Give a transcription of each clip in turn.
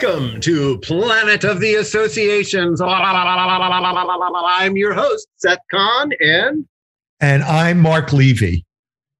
Welcome to Planet of the Associations. I'm your host, Seth Kahan, and and I'm Mark Levy.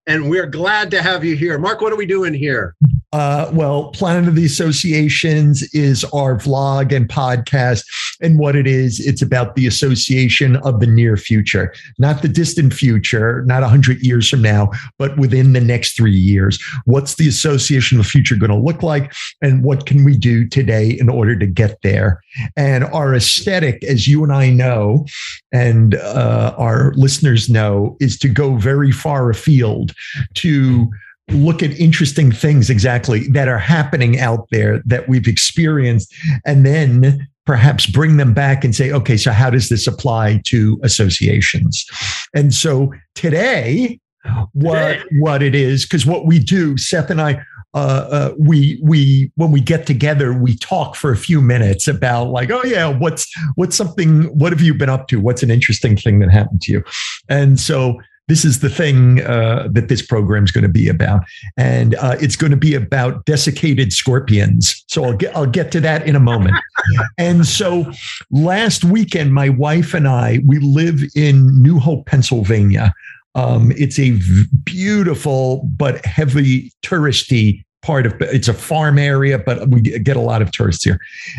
And we're glad to have you here. Mark, what are we doing here? Uh, well, Planet of the Associations is our vlog and podcast. And what it is, it's about the association of the near future, not the distant future, not 100 years from now, but within the next three years. What's the association of the future going to look like? And what can we do today in order to get there? And our aesthetic, as you and I know, and uh, our listeners know, is to go very far afield to look at interesting things exactly that are happening out there that we've experienced and then perhaps bring them back and say okay so how does this apply to associations? And so today what what it is because what we do seth and i uh, uh, we we when we get together we talk for a few minutes about like oh yeah what's what's something what have you been up to? What's an interesting thing that happened to you? And so this is the thing uh, that this program is going to be about, and uh, it's going to be about desiccated scorpions. So I'll get I'll get to that in a moment. and so last weekend, my wife and I we live in New Hope, Pennsylvania. Um, it's a beautiful but heavy touristy part of it's a farm area, but we get a lot of tourists here.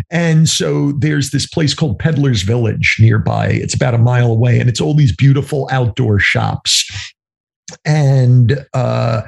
And so there's this place called Peddler's Village nearby. It's about a mile away, and it's all these beautiful outdoor shops. And uh,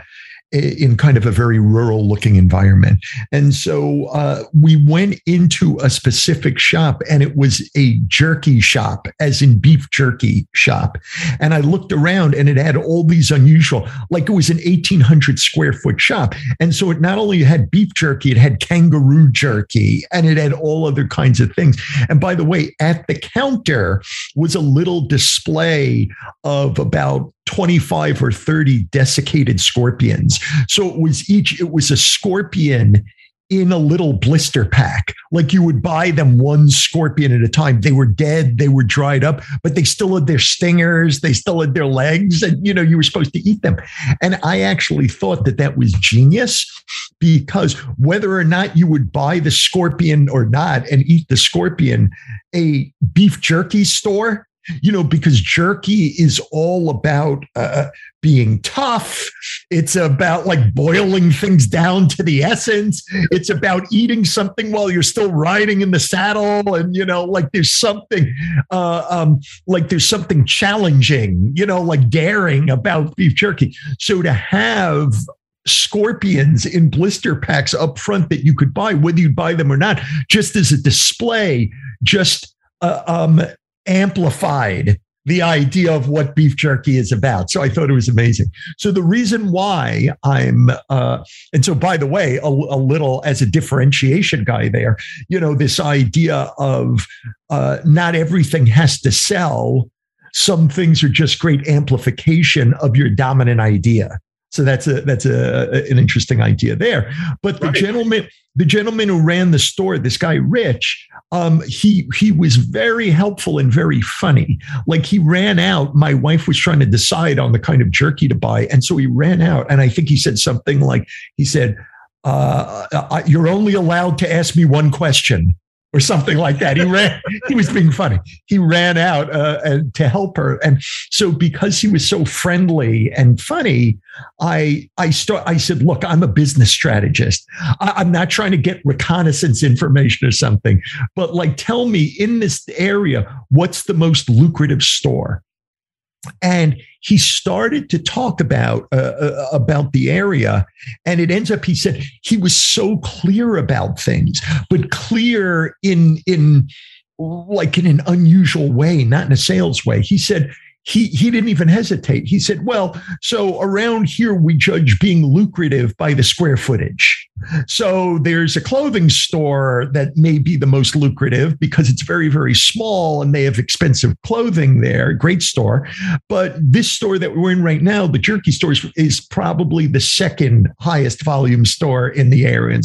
in kind of a very rural looking environment. And so uh, we went into a specific shop and it was a jerky shop, as in beef jerky shop. And I looked around and it had all these unusual, like it was an 1800 square foot shop. And so it not only had beef jerky, it had kangaroo jerky and it had all other kinds of things. And by the way, at the counter was a little display of about 25 or 30 desiccated scorpions. So it was each, it was a scorpion in a little blister pack. Like you would buy them one scorpion at a time. They were dead, they were dried up, but they still had their stingers, they still had their legs, and you know, you were supposed to eat them. And I actually thought that that was genius because whether or not you would buy the scorpion or not and eat the scorpion, a beef jerky store you know, because jerky is all about uh, being tough. It's about like boiling things down to the essence. It's about eating something while you're still riding in the saddle. And, you know, like there's something, uh, um, like there's something challenging, you know, like daring about beef jerky. So to have scorpions in blister packs up front that you could buy, whether you buy them or not, just as a display, just uh, um, amplified the idea of what beef jerky is about. So I thought it was amazing. So the reason why I'm, uh, and so by the way, a, a, little as a differentiation guy there, you know, this idea of uh, not everything has to sell. Some things are just great amplification of your dominant idea. So that's a that's a an interesting idea there. But the right. gentleman the gentleman who ran the store, this guy Rich, um, he he was very helpful and very funny. Like he ran out. My wife was trying to decide on the kind of jerky to buy, and so he ran out. And I think he said something like, he said, uh, "You're only allowed to ask me one question." Or something like that. He ran. he was being funny. He ran out uh, to help her, and so because he was so friendly and funny, I I start. I said, "Look, I'm a business strategist. I, I'm not trying to get reconnaissance information or something, but like, tell me in this area, what's the most lucrative store?" And he started to talk about uh, uh, about the area and it ends up he said he was so clear about things but clear in in like in an unusual way not in a sales way he said he he didn't even hesitate. He said, "Well, so around here we judge being lucrative by the square footage. So there's a clothing store that may be the most lucrative because it's very very small and they have expensive clothing there. Great store, but this store that we're in right now, the jerky store, is, is probably the second highest volume store in the area,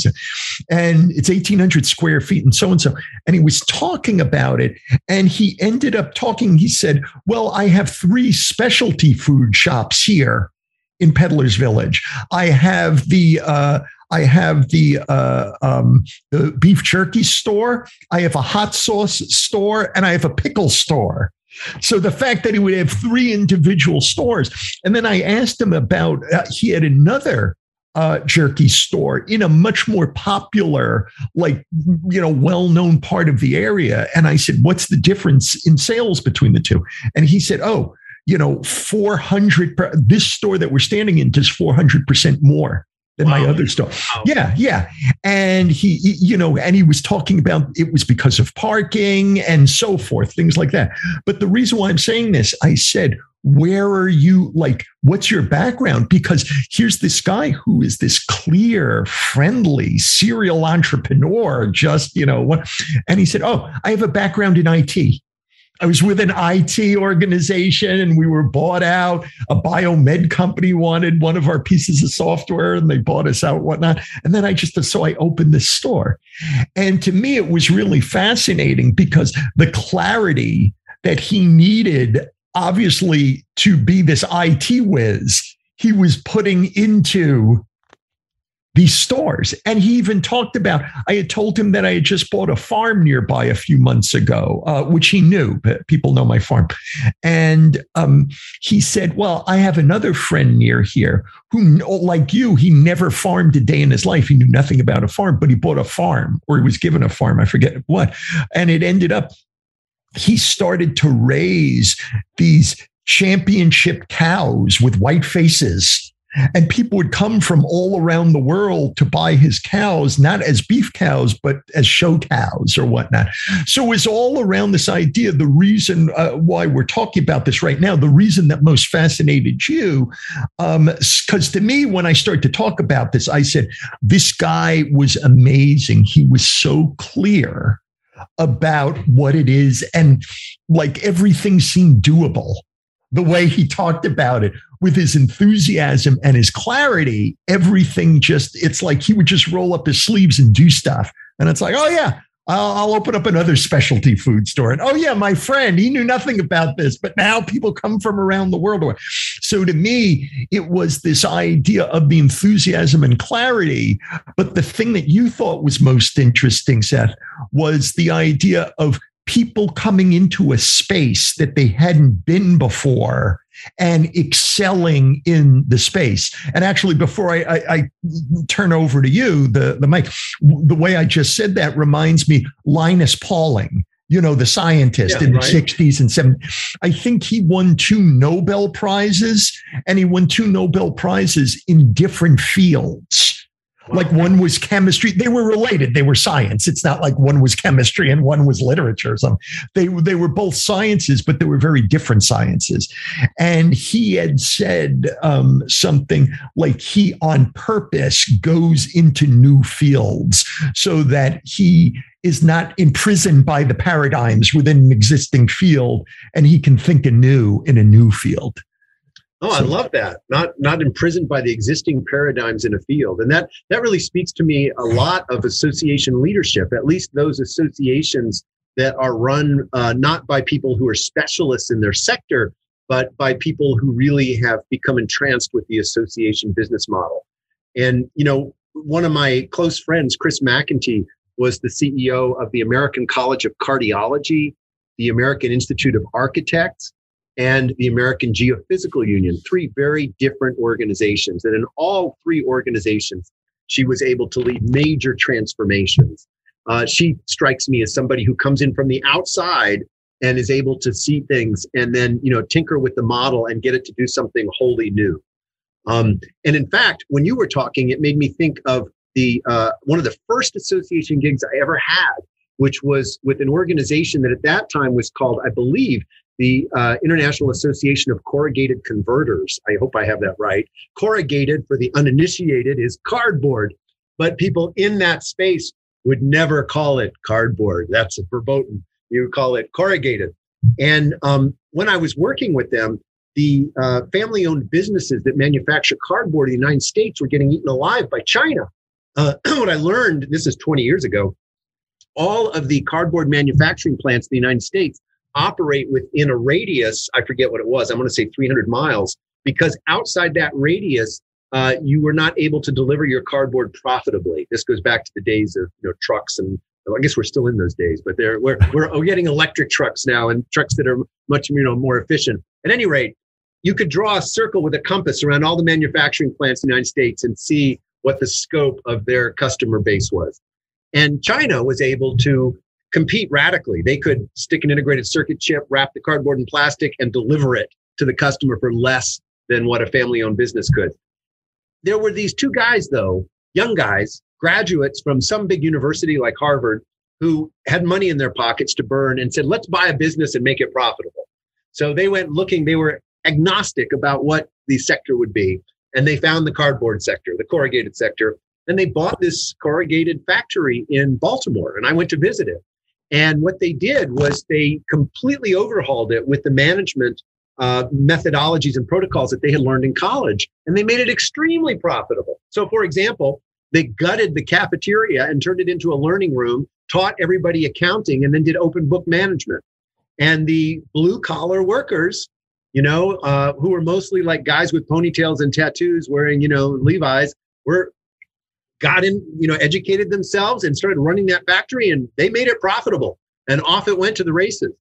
and, it's 1,800 square feet and so and so. And he was talking about it, and he ended up talking. He said, "Well, I have." have three specialty food shops here in Peddler's Village. I have the uh, I have the uh, um, the beef jerky store, I have a hot sauce store, and I have a pickle store. So the fact that he would have three individual stores, and then I asked him about uh, he had another uh, jerky store in a much more popular, like, you know, well known part of the area. And I said, What's the difference in sales between the two? And he said, Oh, you know, 400, this store that we're standing in does 400% more than wow. my other stuff. Wow. Yeah, yeah. And he, he, you know, and he was talking about it was because of parking and so forth, things like that. But the reason why I'm saying this, I said, where are you like what's your background because here's this guy who is this clear friendly serial entrepreneur just you know what and he said oh i have a background in it I was with an IT organization and we were bought out. A biomed company wanted one of our pieces of software and they bought us out, whatnot. And then I just, so I opened this store. And to me, it was really fascinating because the clarity that he needed, obviously, to be this IT whiz, he was putting into these stores. And he even talked about, I had told him that I had just bought a farm nearby a few months ago, uh, which he knew. People know my farm. And um, he said, Well, I have another friend near here who, like you, he never farmed a day in his life. He knew nothing about a farm, but he bought a farm or he was given a farm. I forget what. And it ended up, he started to raise these championship cows with white faces and people would come from all around the world to buy his cows, not as beef cows, but as show cows or whatnot. So it's all around this idea. The reason uh, why we're talking about this right now, the reason that most fascinated you, because um, to me, when I started to talk about this, I said, this guy was amazing. He was so clear about what it is. And like everything seemed doable the way he talked about it with his enthusiasm and his clarity, everything just, it's like he would just roll up his sleeves and do stuff. And it's like, oh, yeah, I'll, I'll, open up another specialty food store. And oh, yeah, my friend, he knew nothing about this, but now people come from around the world. So to me, it was this idea of the enthusiasm and clarity. But the thing that you thought was most interesting, Seth, was the idea of people coming into a space that they hadn't been before and excelling in the space. And actually, before I, I, I, turn over to you, the, the mic, the way I just said that reminds me Linus Pauling, you know, the scientist yeah, in right. the 60s and 70s. I think he won two Nobel Prizes and he won two Nobel Prizes in different fields. Like one was chemistry. They were related. They were science. It's not like one was chemistry and one was literature or something. They, they were both sciences, but they were very different sciences. And he had said um, something like he on purpose goes into new fields so that he is not imprisoned by the paradigms within an existing field and he can think anew in a new field. Oh, I love that. Not not imprisoned by the existing paradigms in a field. And that that really speaks to me a lot of association leadership, at least those associations that are run uh, not by people who are specialists in their sector, but by people who really have become entranced with the association business model. And you know, one of my close friends, Chris McEntee, was the CEO of the American College of Cardiology, the American Institute of Architects, and the American Geophysical Union, three very different organizations. And in all three organizations, she was able to lead major transformations. Uh, she strikes me as somebody who comes in from the outside and is able to see things and then you know tinker with the model and get it to do something wholly new. Um, and in fact, when you were talking, it made me think of the uh, one of the first association gigs I ever had, which was with an organization that at that time was called, I believe, the uh, International Association of Corrugated Converters. I hope I have that right. Corrugated, for the uninitiated, is cardboard, but people in that space would never call it cardboard. That's a verboten. You call it corrugated. And um, when I was working with them, the uh, family owned businesses that manufacture cardboard in the United States were getting eaten alive by China. Uh, what I learned, this is 20 years ago, all of the cardboard manufacturing plants in the United States operate within a radius, I forget what it was, I'm going to say 300 miles, because outside that radius, uh, you were not able to deliver your cardboard profitably. This goes back to the days of you know trucks and I guess we're still in those days, but we're, we're, we're getting electric trucks now and trucks that are much you know more efficient. At any rate, you could draw a circle with a compass around all the manufacturing plants in the United States and see what the scope of their customer base was. And China was able to compete radically. They could stick an integrated circuit chip, wrap the cardboard in plastic, and deliver it to the customer for less than what a family owned business could. There were these two guys, though, young guys, graduates from some big university like Harvard, who had money in their pockets to burn and said, let's buy a business and make it profitable. So they went looking, they were agnostic about what the sector would be. And they found the cardboard sector, the corrugated sector, and they bought this corrugated factory in Baltimore. And I went to visit it. And what they did was they completely overhauled it with the management uh, methodologies and protocols that they had learned in college, and they made it extremely profitable. So, for example, they gutted the cafeteria and turned it into a learning room, taught everybody accounting, and then did open book management. And the blue collar workers, you know, uh, who were mostly like guys with ponytails and tattoos wearing, you know, Levi's, were got in, you know, educated themselves and started running that factory and they made it profitable. And off it went to the races.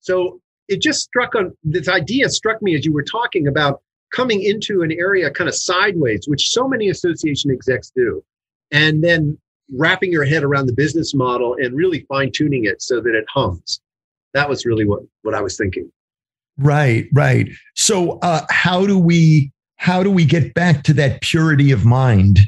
So it just struck on this idea struck me as you were talking about coming into an area kind of sideways, which so many association execs do, and then wrapping your head around the business model and really fine tuning it so that it hums. That was really what, what I was thinking. Right, right. So uh, how do we how do we get back to that purity of mind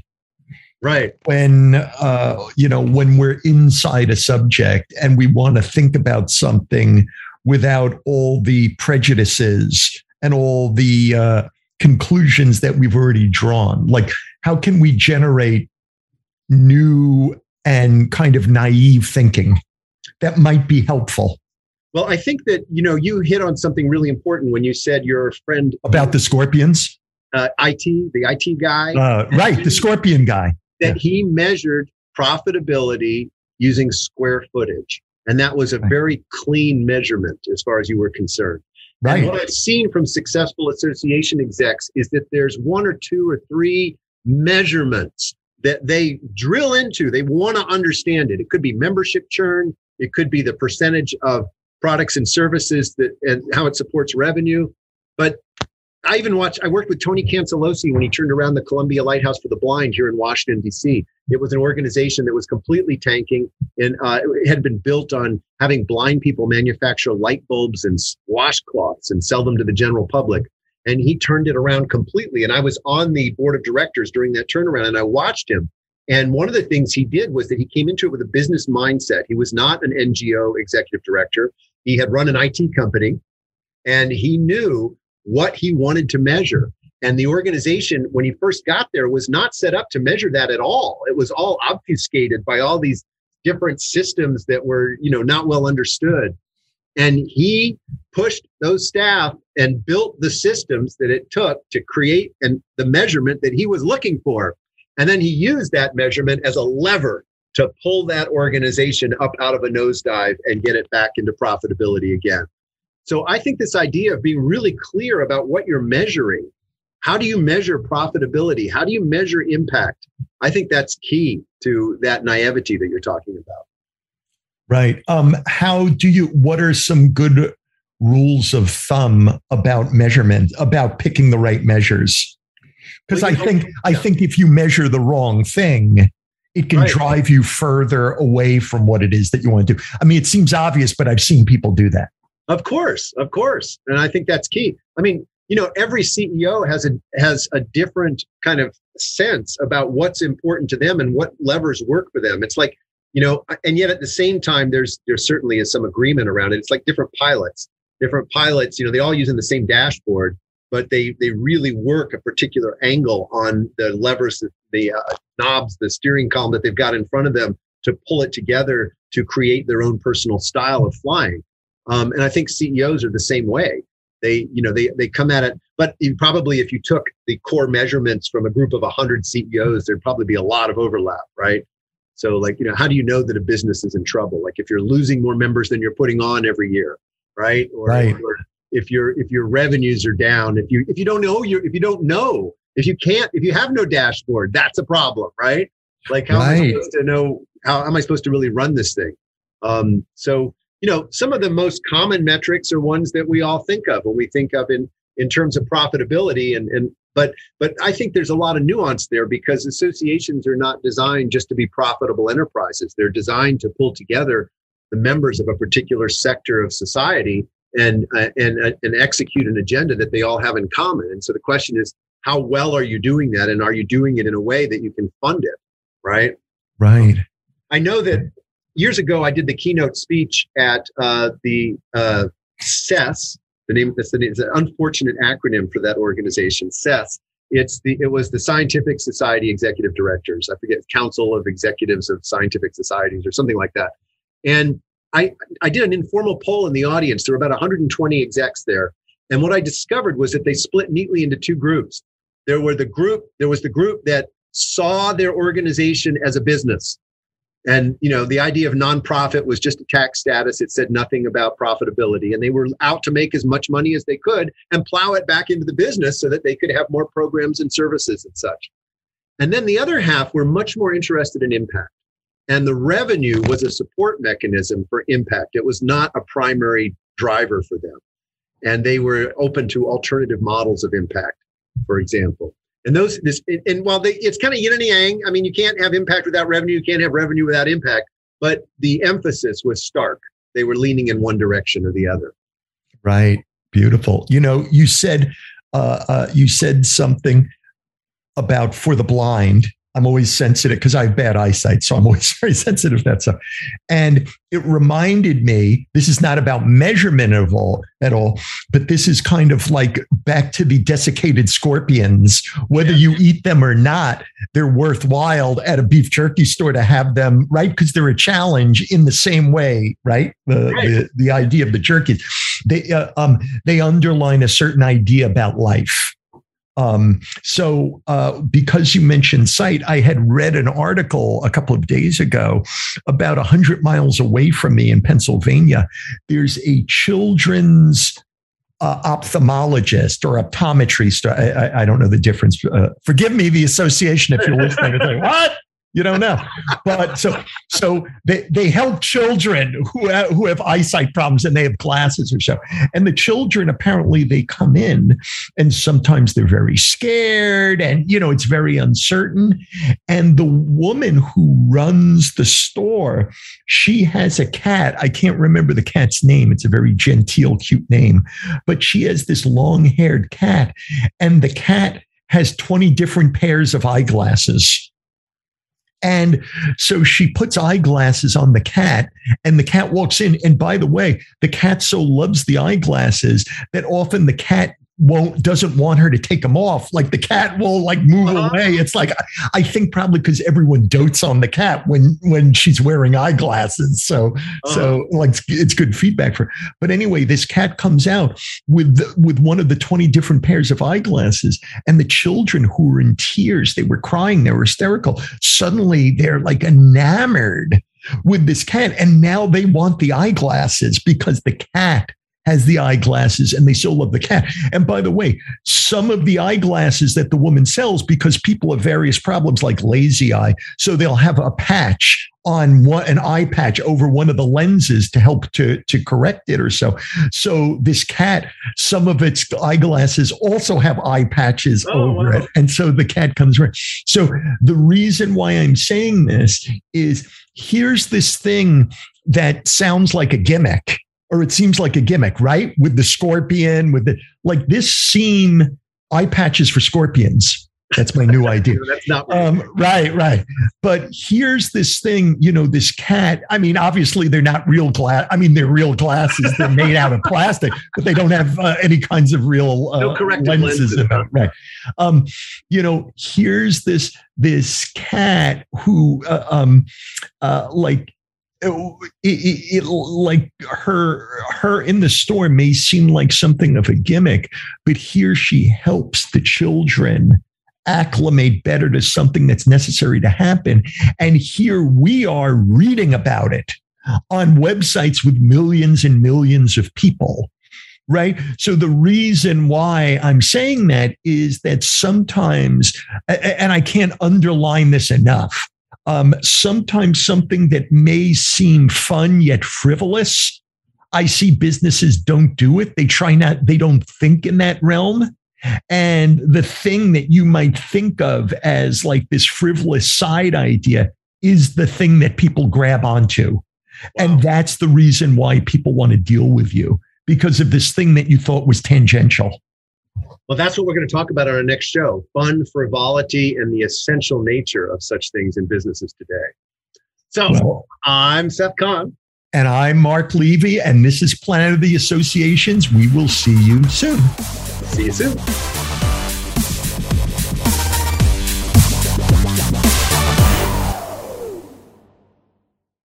right. when uh, you know when we're inside a subject and we want to think about something without all the prejudices and all the uh, conclusions that we've already drawn. Like how can we generate new and kind of naive thinking that might be helpful? Well i think that you know you hit on something really important when you said your friend about the scorpions? Uh, it the it guy. Uh, right the scorpion guy that yeah. he measured profitability using square footage. And that was a very clean measurement as far as you were concerned. Right. And what I've seen from successful association execs is that there's one or two or three measurements that they drill into. They want to understand it. It could be membership churn, it could be the percentage of products and services that and how it supports revenue. But I even watched, I worked with Tony Cancelosi when he turned around the Columbia Lighthouse for the Blind here in Washington, D.C. It was an organization that was completely tanking and uh, it had been built on having blind people manufacture light bulbs and washcloths and sell them to the general public. And he turned it around completely. And I was on the board of directors during that turnaround and I watched him. And one of the things he did was that he came into it with a business mindset. He was not an NGO executive director. He had run an IT company and he knew what he wanted to measure. And the organization, when he first got there, was not set up to measure that at all. It was all obfuscated by all these different systems that were, you know, not well understood. And he pushed those staff and built the systems that it took to create and the measurement that he was looking for. And then he used that measurement as a lever to pull that organization up out of a nosedive and get it back into profitability again. So I think this idea of being really clear about what you're measuring, how do you measure profitability? How do you measure impact? I think that's key to that naivety that you're talking about. Right. Um, how do you, what are some good rules of thumb about measurement, about picking the right measures? Because well, I think, yeah. I think if you measure the wrong thing, it can right. drive you further away from what it is that you want to do. I mean, it seems obvious, but I've seen people do that. Of course, of course, and I think that's key. I mean, you know, every CEO has a has a different kind of sense about what's important to them and what levers work for them. It's like, you know, and yet at the same time, there's there certainly is some agreement around it. It's like different pilots. Different pilots, you know, they all using the same dashboard, but they they really work a particular angle on the levers, the uh, knobs, the steering column that they've got in front of them to pull it together to create their own personal style of flying. Um, and I think CEOs are the same way. They, you know, they they come at it. But you probably, if you took the core measurements from a group of hundred CEOs, there'd probably be a lot of overlap, right? So, like, you know, how do you know that a business is in trouble? Like, if you're losing more members than you're putting on every year, right? Or, right. or if your if your revenues are down, if you if you don't know your if you don't know If you can't, if you have no dashboard, that's a problem, right? Like how right. am I supposed to know how am I supposed to really run this thing? Um, so you know, some of the most common metrics are ones that we all think of when we think of in in terms of profitability and and but but I think there's a lot of nuance there because associations are not designed just to be profitable enterprises. They're designed to pull together the members of a particular sector of society and uh, and uh, and execute an agenda that they all have in common. And so the question is, how well are you doing that, and are you doing it in a way that you can fund it, right? Right. I know that years ago I did the keynote speech at uh, the uh, CES. The name the name, it's an unfortunate acronym for that organization, CES. It's the it was the Scientific Society Executive Directors. I forget Council of Executives of Scientific Societies or something like that. And I, I did an informal poll in the audience. There were about 120 execs there. And what I discovered was that they split neatly into two groups. There were the group, there was the group that saw their organization as a business. And you know, the idea of nonprofit was just a tax status. It said nothing about profitability. And they were out to make as much money as they could and plow it back into the business so that they could have more programs and services and such. And then the other half were much more interested in impact. And the revenue was a support mechanism for impact. It was not a primary driver for them. And they were open to alternative models of impact, for example. And those, this, and while they, it's kind of yin and yang. I mean, you can't have impact without revenue. You can't have revenue without impact. But the emphasis was stark. They were leaning in one direction or the other. Right. Beautiful. You know, you said, uh, uh, you said something about for the blind I'm always sensitive because I have bad eyesight. So I'm always very sensitive to that stuff. And it reminded me this is not about measurement of all, at all, but this is kind of like back to the desiccated scorpions. Whether you eat them or not, they're worthwhile at a beef jerky store to have them, right? Because they're a challenge in the same way, right? The, right. the, the idea of the jerky. They, uh, um, they underline a certain idea about life um, so, uh, because you mentioned sight, I had read an article a couple of days ago about 100 miles away from me in Pennsylvania. There's a children's uh, ophthalmologist or optometrist. I, I, I, don't know the difference. Uh, forgive me, the association, if you're listening. Like, what? You don't know, but so so they, they help children who have, who have eyesight problems and they have glasses or so. And the children apparently they come in and sometimes they're very scared and you know it's very uncertain. And the woman who runs the store, she has a cat. I can't remember the cat's name. It's a very genteel, cute name, but she has this long-haired cat, and the cat has 20 different pairs of eyeglasses and so she puts eyeglasses on the cat, and the cat walks in. And by the way, the cat so loves the eyeglasses that often the cat won't doesn't want her to take them off like the cat will like move uh-huh. away it's like i think probably because everyone dotes on the cat when when she's wearing eyeglasses so uh-huh. so like it's good feedback for her. but anyway this cat comes out with with one of the 20 different pairs of eyeglasses and the children who were in tears they were crying they were hysterical suddenly they're like enamored with this cat and now they want the eyeglasses because the cat has the eyeglasses and they still love the cat. And by the way, some of the eyeglasses that the woman sells, because people have various problems like lazy eye, so they'll have a patch on one an eye patch over one of the lenses to help to to correct it or so. So this cat, some of its eyeglasses also have eye patches oh, over wow. it, and so the cat comes right. So the reason why I'm saying this is here's this thing that sounds like a gimmick or it seems like a gimmick, right? With the scorpion, with the like this scene, eye patches for scorpions. That's my new idea. That's not right. Um, right, right. But here's this thing, you know, this cat. I mean, obviously they're not real glass. I mean, they're real glasses. They're made out of plastic, but they don't have uh, any kinds of real uh, no lenses, lenses in them. Right. Um, you know, here's this this cat who, uh, um, uh, like it, it, it, like her her in the store may seem like something of a gimmick but here she helps the children acclimate better to something that's necessary to happen and here we are reading about it on websites with millions and millions of people right? So the reason why I'm saying that is that sometimes, and I can't underline this enough, um, sometimes something that may seem fun yet frivolous, I see businesses don't do it. They try not, they don't think in that realm. And the thing that you might think of as like this frivolous side idea is the thing that people grab onto. Wow. And that's the reason why people want to deal with you because of this thing that you thought was tangential. Well, that's what we're going to talk about on our next show fun, frivolity, and the essential nature of such things in businesses today. So well, I'm Seth Kahan. And I'm Mark Levy, and this is Planet of the Associations. We will see you soon. See you soon.